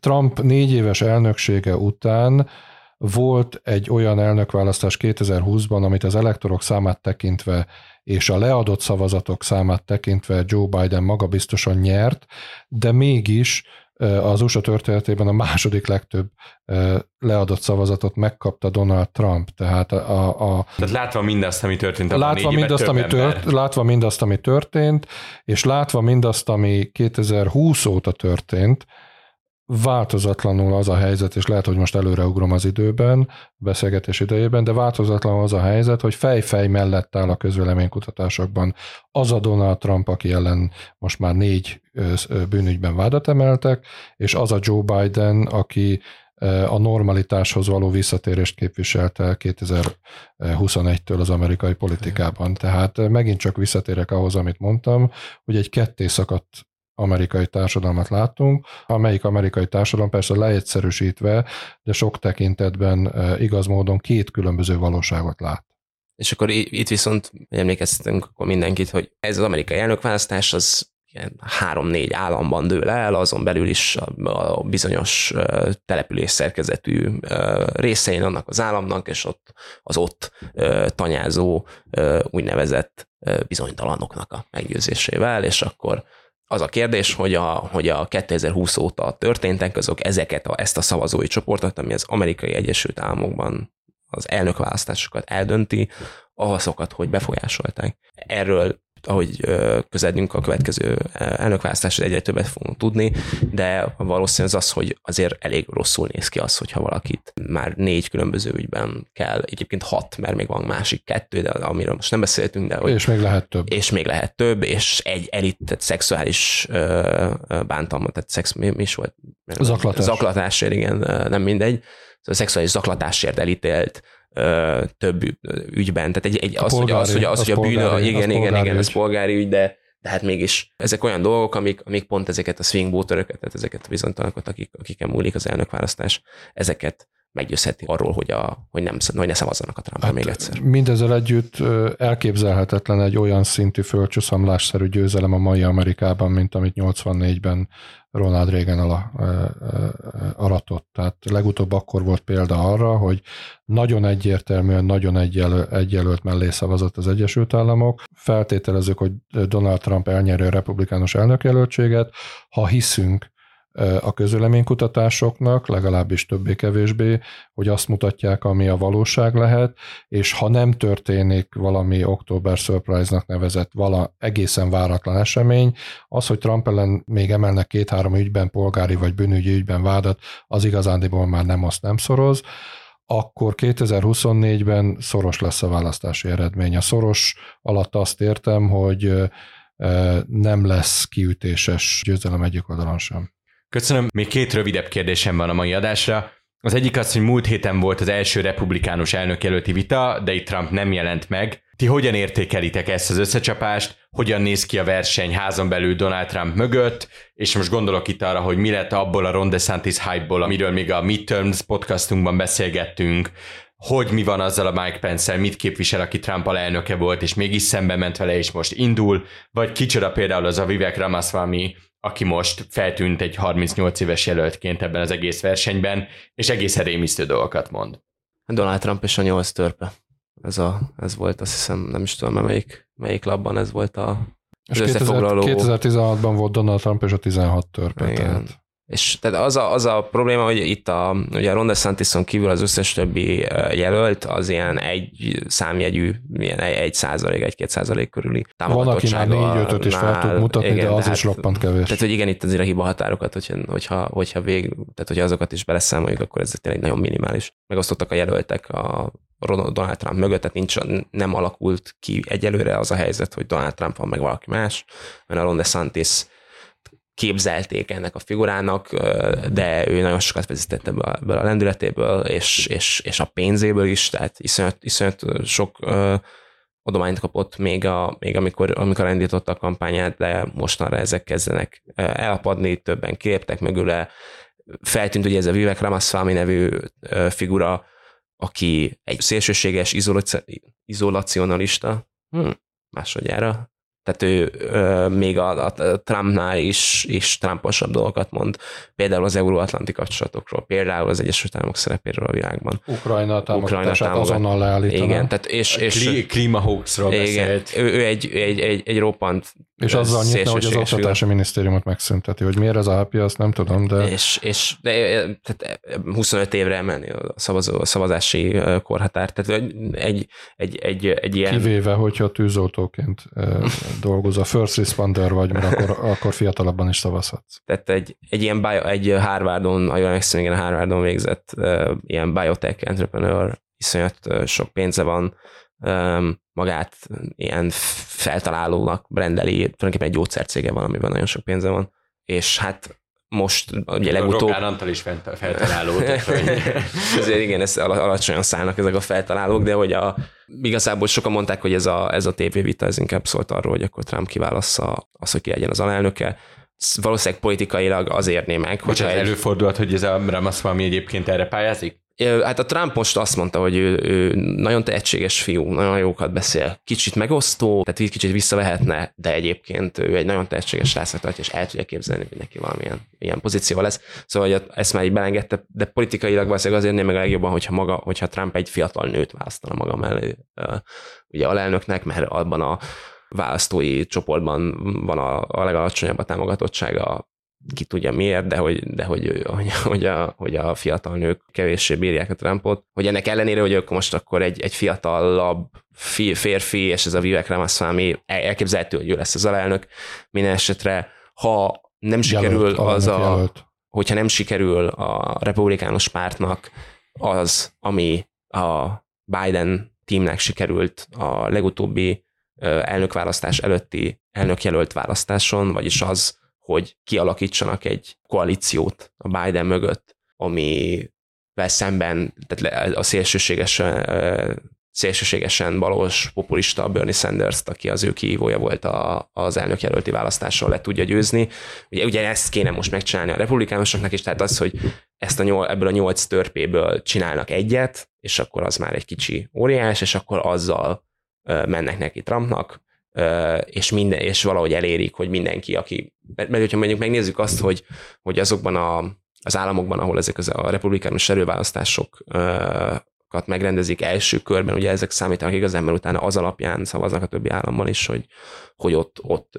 Trump négy éves elnöksége után volt egy olyan elnökválasztás 2020-ban, amit az elektorok számát tekintve és a leadott szavazatok számát tekintve Joe Biden maga biztosan nyert, de mégis az USA történetében a második legtöbb leadott szavazatot megkapta Donald Trump. Tehát, a, a, Tehát látva mindazt, ami történt, látva mindazt, ami tört, látva mindazt, ami történt, és látva mindazt, ami 2020 óta történt, változatlanul az a helyzet, és lehet, hogy most előreugrom az időben, beszélgetés idejében, de változatlanul az a helyzet, hogy fej-fej mellett áll a közvéleménykutatásokban az a Donald Trump, aki ellen most már négy bűnügyben vádat emeltek, és az a Joe Biden, aki a normalitáshoz való visszatérést képviselte 2021-től az amerikai politikában. Tehát megint csak visszatérek ahhoz, amit mondtam, hogy egy ketté szakadt amerikai társadalmat látunk, amelyik amerikai társadalom persze leegyszerűsítve, de sok tekintetben e, igaz módon két különböző valóságot lát. És akkor itt viszont emlékeztetünk akkor mindenkit, hogy ez az amerikai elnökválasztás az ilyen három-négy államban dől el, azon belül is a, bizonyos e, település szerkezetű e, részein annak az államnak, és ott az ott tanyázó úgynevezett bizonytalanoknak a meggyőzésével, és akkor az a kérdés, hogy a, hogy a 2020 óta történtek azok ezeket a, ezt a szavazói csoportot, ami az amerikai Egyesült Államokban az elnökválasztásokat eldönti, azokat, hogy befolyásolták. Erről ahogy közeledünk a következő elnökválasztásra, egyre többet fogunk tudni, de valószínűleg az az, hogy azért elég rosszul néz ki az, hogyha valakit már négy különböző ügyben kell, egyébként hat, mert még van másik kettő, de amiről most nem beszéltünk, de hogy, és még lehet több. És még lehet több, és egy elit, tehát szexuális bántalmat, tehát szex, mi, mi is volt? Zaklatás. Zaklatásért, igen, nem mindegy. Szóval szexuális zaklatásért elítélt több ügyben. Tehát egy, egy, az, polgári, hogy az, hogy, az, az hogy a bűn, polgári, igen, igen, igen, ez polgári ügy, de, de hát mégis ezek olyan dolgok, amik, amik pont ezeket a swing voteröket, tehát ezeket a bizonytalanokat, akik, akiken múlik az elnökválasztás, ezeket meggyőzheti arról, hogy, a, hogy, nem, hogy ne szavazzanak a Trumpra hát még egyszer. Mindezzel együtt elképzelhetetlen egy olyan szintű földcsúszamlásszerű győzelem a mai Amerikában, mint amit 84-ben Ronald Reagan ala, aratott. Tehát legutóbb akkor volt példa arra, hogy nagyon egyértelműen, nagyon egyjelölt mellé szavazott az Egyesült Államok. Feltételezzük, hogy Donald Trump elnyeri a republikánus elnökjelöltséget. Ha hiszünk a közöleménykutatásoknak, legalábbis többé-kevésbé, hogy azt mutatják, ami a valóság lehet, és ha nem történik valami október surprise-nak nevezett vala egészen váratlan esemény, az, hogy Trump ellen még emelnek két-három ügyben, polgári vagy bűnügyi ügyben vádat, az igazándiból már nem azt nem szoroz, akkor 2024-ben szoros lesz a választási eredmény. A szoros alatt azt értem, hogy nem lesz kiütéses győzelem egyik oldalon sem. Köszönöm. Még két rövidebb kérdésem van a mai adásra. Az egyik az, hogy múlt héten volt az első republikánus elnökjelölti vita, de itt Trump nem jelent meg. Ti hogyan értékelitek ezt az összecsapást? Hogyan néz ki a verseny házon belül Donald Trump mögött? És most gondolok itt arra, hogy mi lett abból a Ron DeSantis hype-ból, amiről még a Midterms podcastunkban beszélgettünk, hogy mi van azzal a Mike pence mit képvisel, aki Trump alelnöke volt, és mégis szembe ment vele, és most indul, vagy kicsoda például az a Vivek Ramaswamy, aki most feltűnt egy 38 éves jelöltként ebben az egész versenyben, és egészen rémisztő dolgokat mond. Donald Trump és a nyolc törpe. Ez, a, ez volt, azt hiszem, nem is tudom, melyik, melyik labban ez volt a és 2016-ban volt Donald Trump és a 16 törpe. Igen. Tehát. És tehát az a, az a probléma, hogy itt a, ugye a Ron DeSantison kívül az összes többi jelölt az ilyen egy számjegyű, ilyen egy százalék, egy-két százalék körüli Van, aki már négy ötöt is fel tud mutatni, igen, de az de is roppant kevés. Tehát, hogy igen, itt azért a hiba határokat, hogyha, hogyha, hogyha vég, tehát hogyha azokat is beleszámoljuk, akkor ez tényleg nagyon minimális. Megosztottak a jelöltek a Donald Trump mögött, tehát nincs, nem alakult ki egyelőre az a helyzet, hogy Donald Trump van meg valaki más, mert a Ron DeSantis képzelték ennek a figurának, de ő nagyon sokat vezetett ebből a lendületéből, és, és, és a pénzéből is, tehát iszonyat, iszonyat sok adományt kapott még, a, még amikor, amikor elindította a kampányát, de mostanra ezek kezdenek elapadni, többen kiléptek mögüle. Feltűnt, hogy ez a Vivek Ramaswamy nevű figura, aki egy szélsőséges izolacionalista, hm, másodjára tehát ő ö, még a, a Trumpnál is, is Trumposabb dolgokat mond, például az euróatlanti kapcsolatokról, például az Egyesült Államok szerepéről a világban. Ukrajna támogatását azonnal leállítaná. Igen, tehát és, és klímahoaxról beszélt. Ő, ő egy, egy, egy, egy roppant és azzal nyitna, hogy az oktatási minisztériumot megszünteti, hogy miért ez a happy, azt nem tudom, de... És, és de, tehát 25 évre emelni a, szavazó, a szavazási korhatár, tehát egy, egy, egy, egy ilyen... Kivéve, hogyha tűzoltóként [laughs] dolgozol, first responder vagy, mert akkor, [laughs] akkor fiatalabban is szavazhatsz. Tehát egy, egy ilyen bio, egy Harvardon, a jól emlékszem, igen, Harvardon végzett ilyen biotech entrepreneur, iszonyat sok pénze van, magát ilyen feltalálónak brendeli, tulajdonképpen egy gyógyszercége van, amiben nagyon sok pénze van, és hát most ugye legutóbb... Rogán Antal is feltaláló. Azért [laughs] igen, ez alacsonyan szállnak ezek a feltalálók, de hogy a, igazából sokan mondták, hogy ez a, ez a tévévita ez inkább szólt arról, hogy akkor Trump kiválassza azt, hogy ki legyen az alelnöke. Valószínűleg politikailag azért némek. meg. Hogy ez egy... előfordulhat, hogy ez a Ramaswamy egyébként erre pályázik? Hát a Trump most azt mondta, hogy ő, ő nagyon tehetséges fiú, nagyon jókat beszél, kicsit megosztó, tehát kicsit visszavehetne, de egyébként ő egy nagyon tehetséges rászak tartja, és el tudja képzelni, hogy neki valamilyen ilyen pozíció lesz. Szóval hogy ezt már így belengedte, de politikailag valószínűleg azért nem meg a legjobban, hogyha, maga, hogyha Trump egy fiatal nőt választana maga mellé ugye alelnöknek, mert abban a választói csoportban van a, a legalacsonyabb a támogatottsága ki tudja miért, de hogy, de hogy, hogy, hogy, a, hogy a fiatal nők kevéssé bírják a Trumpot, hogy ennek ellenére, hogy ők most akkor egy, egy fiatalabb férfi, és ez a Vivek Ramaswamy elképzelhető, hogy ő lesz az alelnök, minden esetre, ha nem sikerül jelölt, az a, jelölt. hogyha nem sikerül a republikánus pártnak az, ami a Biden teamnek sikerült a legutóbbi elnökválasztás előtti elnökjelölt választáson, vagyis az, hogy kialakítsanak egy koalíciót a Biden mögött, ami szemben tehát a szélsőségesen, szélsőségesen balos populista Bernie Sanders, aki az ő kihívója volt a, az elnökjelölti választáson le tudja győzni. Ugye, ugye ezt kéne most megcsinálni a republikánusoknak is, tehát az, hogy ezt a nyol, ebből a nyolc törpéből csinálnak egyet, és akkor az már egy kicsi óriás, és akkor azzal mennek neki Trumpnak, és, minden, és valahogy elérik, hogy mindenki, aki, mert, mert hogyha mondjuk megnézzük azt, hogy, hogy azokban a, az államokban, ahol ezek az, a republikánus erőválasztásokat megrendezik első körben, ugye ezek számítanak igazán, mert utána az alapján szavaznak a többi államban is, hogy, hogy ott, ott,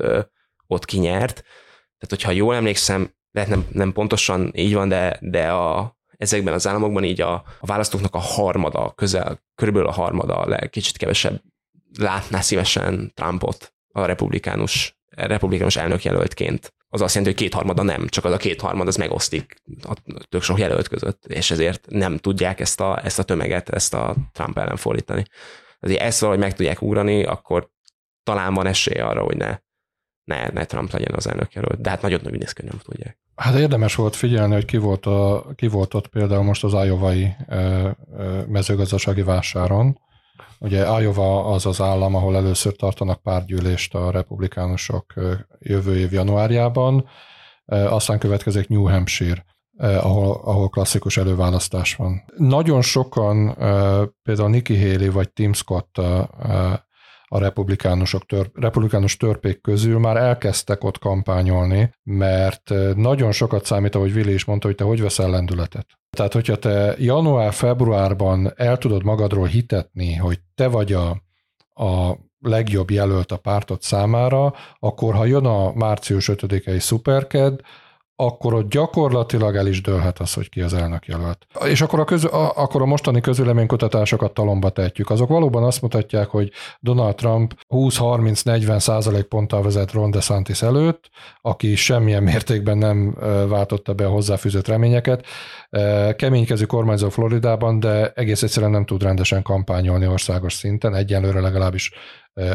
ott kinyert. Tehát, hogyha jól emlékszem, lehet nem, nem pontosan így van, de, de a, ezekben az államokban így a, a választóknak a harmada, közel, körülbelül a harmada, kicsit kevesebb látná szívesen Trumpot a republikánus, republikánus elnökjelöltként. Az azt jelenti, hogy kétharmada nem, csak az a kétharmad az megosztik a tök sok jelölt között, és ezért nem tudják ezt a, ezt a tömeget, ezt a Trump ellen fordítani. Azért ezt valahogy meg tudják ugrani, akkor talán van esély arra, hogy ne, ne, ne Trump legyen az elnökjelölt, de hát nagyon nagy néz nem tudják. Hát érdemes volt figyelni, hogy ki volt, a, ki volt ott például most az Iowa-i mezőgazdasági vásáron, Ugye Iowa az az állam, ahol először tartanak párgyűlést a republikánusok jövő év januárjában, aztán következik New Hampshire, ahol, ahol klasszikus előválasztás van. Nagyon sokan, például Nikki Haley vagy Tim Scott a republikánusok tör, republikánus törpék közül már elkezdtek ott kampányolni, mert nagyon sokat számít, ahogy Vili is mondta, hogy te hogy veszel lendületet. Tehát, hogyha te január-februárban el tudod magadról hitetni, hogy te vagy a, a legjobb jelölt a pártod számára, akkor ha jön a március 5-i szuperked, akkor ott gyakorlatilag el is dőlhet az, hogy ki az elnök jelölt. És akkor a, közö, a, akkor a mostani közüleménykutatásokat talomba tehetjük. Azok valóban azt mutatják, hogy Donald Trump 20-30-40 százalék ponttal vezet Ron DeSantis előtt, aki semmilyen mértékben nem váltotta be a hozzáfűzött reményeket. Keménykező kormányzó Floridában, de egész egyszerűen nem tud rendesen kampányolni országos szinten, egyenlőre legalábbis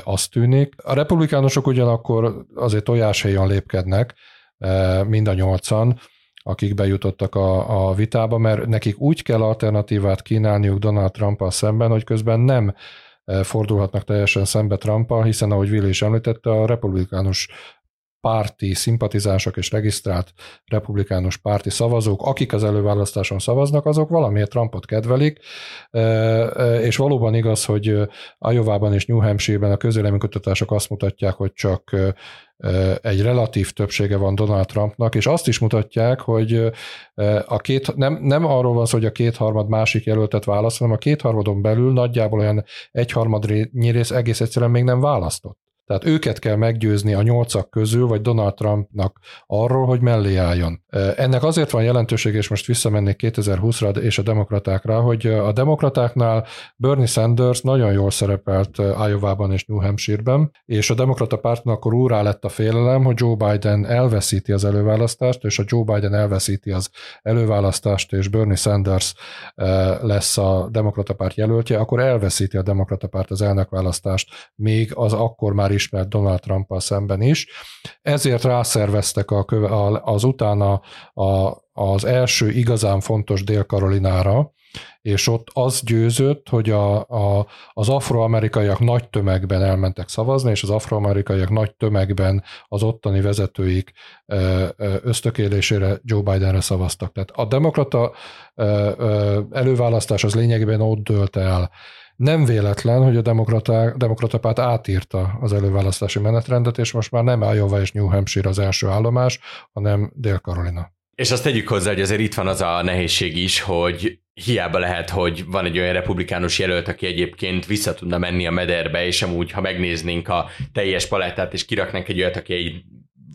azt tűnik. A republikánusok ugyanakkor azért tojáshelyen lépkednek, mind a nyolcan, akik bejutottak a, a vitába, mert nekik úgy kell alternatívát kínálniuk Donald trump szemben, hogy közben nem fordulhatnak teljesen szembe trump hiszen ahogy Willi is említette, a republikánus párti szimpatizánsok és regisztrált republikánus párti szavazók, akik az előválasztáson szavaznak, azok valamiért Trumpot kedvelik, és valóban igaz, hogy Iowa-ban és New Hampshire-ben a közéleménykutatások azt mutatják, hogy csak egy relatív többsége van Donald Trumpnak, és azt is mutatják, hogy a két, nem, nem arról van szó, hogy a kétharmad másik jelöltet választ, hanem a kétharmadon belül nagyjából olyan egyharmad rész egész egyszerűen még nem választott. Tehát őket kell meggyőzni a nyolcak közül, vagy Donald Trumpnak arról, hogy mellé álljon. Ennek azért van jelentőség, és most visszamennék 2020-ra és a demokratákra, hogy a demokratáknál Bernie Sanders nagyon jól szerepelt Iowa-ban és New Hampshire-ben, és a demokrata pártnak akkor úrá lett a félelem, hogy Joe Biden elveszíti az előválasztást, és a Joe Biden elveszíti az előválasztást, és Bernie Sanders lesz a demokrata párt jelöltje, akkor elveszíti a demokrata párt az elnökválasztást, még az akkor már ismert Donald trump szemben is. Ezért rászerveztek a, az utána a, az első igazán fontos Dél-Karolinára, és ott az győzött, hogy a, a, az afroamerikaiak nagy tömegben elmentek szavazni, és az afroamerikaiak nagy tömegben az ottani vezetőik ösztökélésére Joe Bidenre szavaztak. Tehát a demokrata előválasztás az lényegében ott dőlt el, nem véletlen, hogy a demokrata, párt átírta az előválasztási menetrendet, és most már nem Iowa és New Hampshire az első állomás, hanem Dél-Karolina. És azt tegyük hozzá, hogy azért itt van az a nehézség is, hogy hiába lehet, hogy van egy olyan republikánus jelölt, aki egyébként vissza tudna menni a mederbe, és amúgy, ha megnéznénk a teljes palettát, és kiraknánk egy olyat, aki egy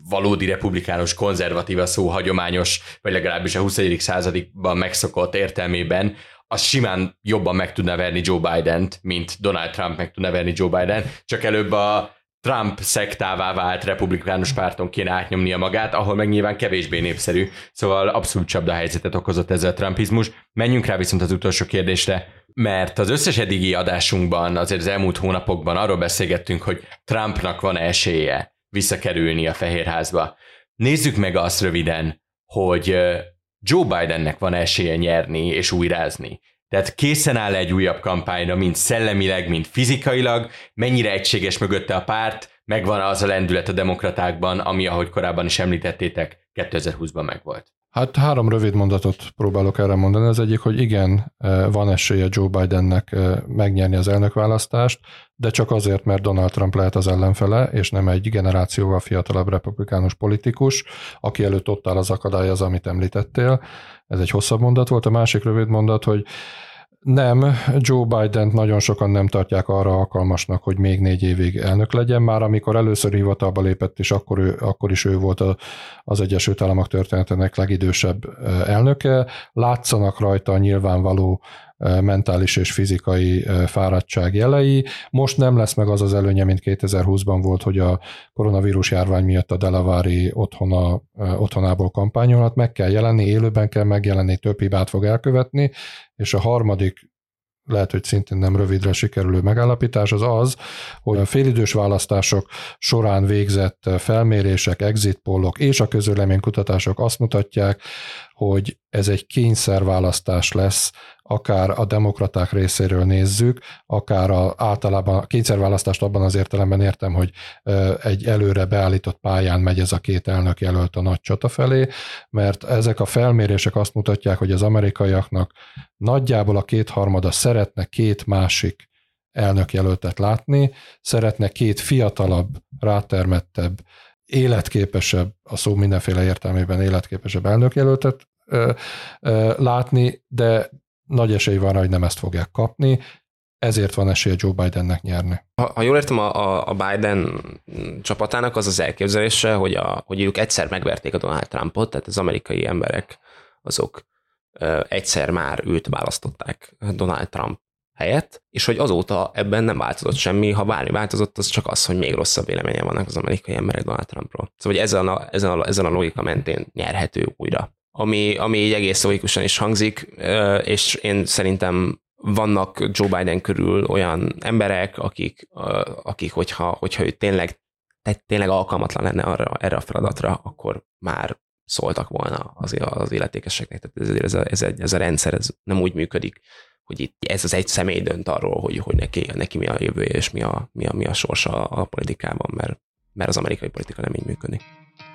valódi republikánus, konzervatív a szó hagyományos, vagy legalábbis a 21. században megszokott értelmében, az simán jobban meg tudna verni Joe Biden-t, mint Donald Trump meg tudna verni Joe Biden, csak előbb a Trump szektává vált republikánus párton kéne átnyomnia magát, ahol meg nyilván kevésbé népszerű, szóval abszolút csapda helyzetet okozott ez a trumpizmus. Menjünk rá viszont az utolsó kérdésre, mert az összes eddigi adásunkban, azért az elmúlt hónapokban arról beszélgettünk, hogy Trumpnak van esélye visszakerülni a Fehérházba. Nézzük meg azt röviden, hogy Joe Bidennek van esélye nyerni és újrázni. Tehát készen áll egy újabb kampányra, mind szellemileg, mind fizikailag, mennyire egységes mögötte a párt, megvan az a lendület a demokratákban, ami, ahogy korábban is említettétek, 2020-ban megvolt. Hát három rövid mondatot próbálok erre mondani. Az egyik, hogy igen, e, van esélye Joe Bidennek e, megnyerni az elnökválasztást, de csak azért, mert Donald Trump lehet az ellenfele, és nem egy generációval fiatalabb republikánus politikus, aki előtt ott áll az akadály az, amit említettél. Ez egy hosszabb mondat volt. A másik rövid mondat, hogy nem, Joe biden nagyon sokan nem tartják arra alkalmasnak, hogy még négy évig elnök legyen. Már amikor először hivatalba lépett, és akkor, ő, akkor is ő volt a, az Egyesült Államok történetének legidősebb elnöke, látszanak rajta a nyilvánvaló mentális és fizikai fáradtság jelei. Most nem lesz meg az az előnye, mint 2020-ban volt, hogy a koronavírus járvány miatt a Delavári otthona, otthonából kampányolhat, meg kell jelenni, élőben kell megjelenni, több hibát fog elkövetni, és a harmadik lehet, hogy szintén nem rövidre sikerülő megállapítás, az az, hogy a félidős választások során végzett felmérések, exit pollok és a közöleménykutatások azt mutatják, hogy ez egy kényszerválasztás lesz, akár a demokraták részéről nézzük, akár a, általában a kényszerválasztást abban az értelemben értem, hogy egy előre beállított pályán megy ez a két elnök jelölt a nagy csata felé, mert ezek a felmérések azt mutatják, hogy az amerikaiaknak nagyjából a kétharmada szeretne két másik elnökjelöltet látni, szeretne két fiatalabb, rátermettebb, életképesebb, a szó mindenféle értelmében életképesebb elnökjelöltet ö, ö, látni, de nagy esély van rá, hogy nem ezt fogják kapni. ezért van esélye Joe Bidennek nyerni. Ha, ha jól értem, a, a Biden csapatának az az elképzelése, hogy, a, hogy ők egyszer megverték a Donald Trumpot, tehát az amerikai emberek azok ö, egyszer már őt választották Donald Trump helyett, és hogy azóta ebben nem változott semmi, ha bármi változott, az csak az, hogy még rosszabb véleménye vannak az amerikai emberek Donald Trumpról. Szóval hogy ezen a, ezen a, ezen a logika mentén nyerhető újra. Ami, ami így egész logikusan is hangzik, és én szerintem vannak Joe Biden körül olyan emberek, akik, akik hogyha, hogyha ő tényleg, tényleg alkalmatlan lenne arra, erre a feladatra, akkor már szóltak volna az, az illetékeseknek. Tehát ez, ez, a, ez, a, ez a rendszer ez nem úgy működik, hogy itt ez az egy személy dönt arról, hogy, hogy neki, neki mi a jövője és mi a, mi a, mi a sorsa a politikában, mert, mert az amerikai politika nem így működik.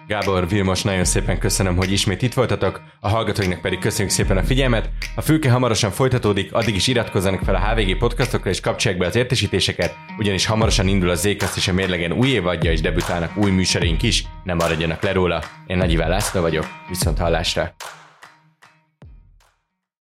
Gábor, Vilmos, nagyon szépen köszönöm, hogy ismét itt voltatok, a hallgatóinknak pedig köszönjük szépen a figyelmet. A fülke hamarosan folytatódik, addig is iratkozzanak fel a HVG podcastokra és kapcsolják be az értesítéseket, ugyanis hamarosan indul a Zékaszt és a mérlegen új évadja és debütálnak új műsoraink is, nem maradjanak le róla. Én Nagy Iván László vagyok, viszont hallásra!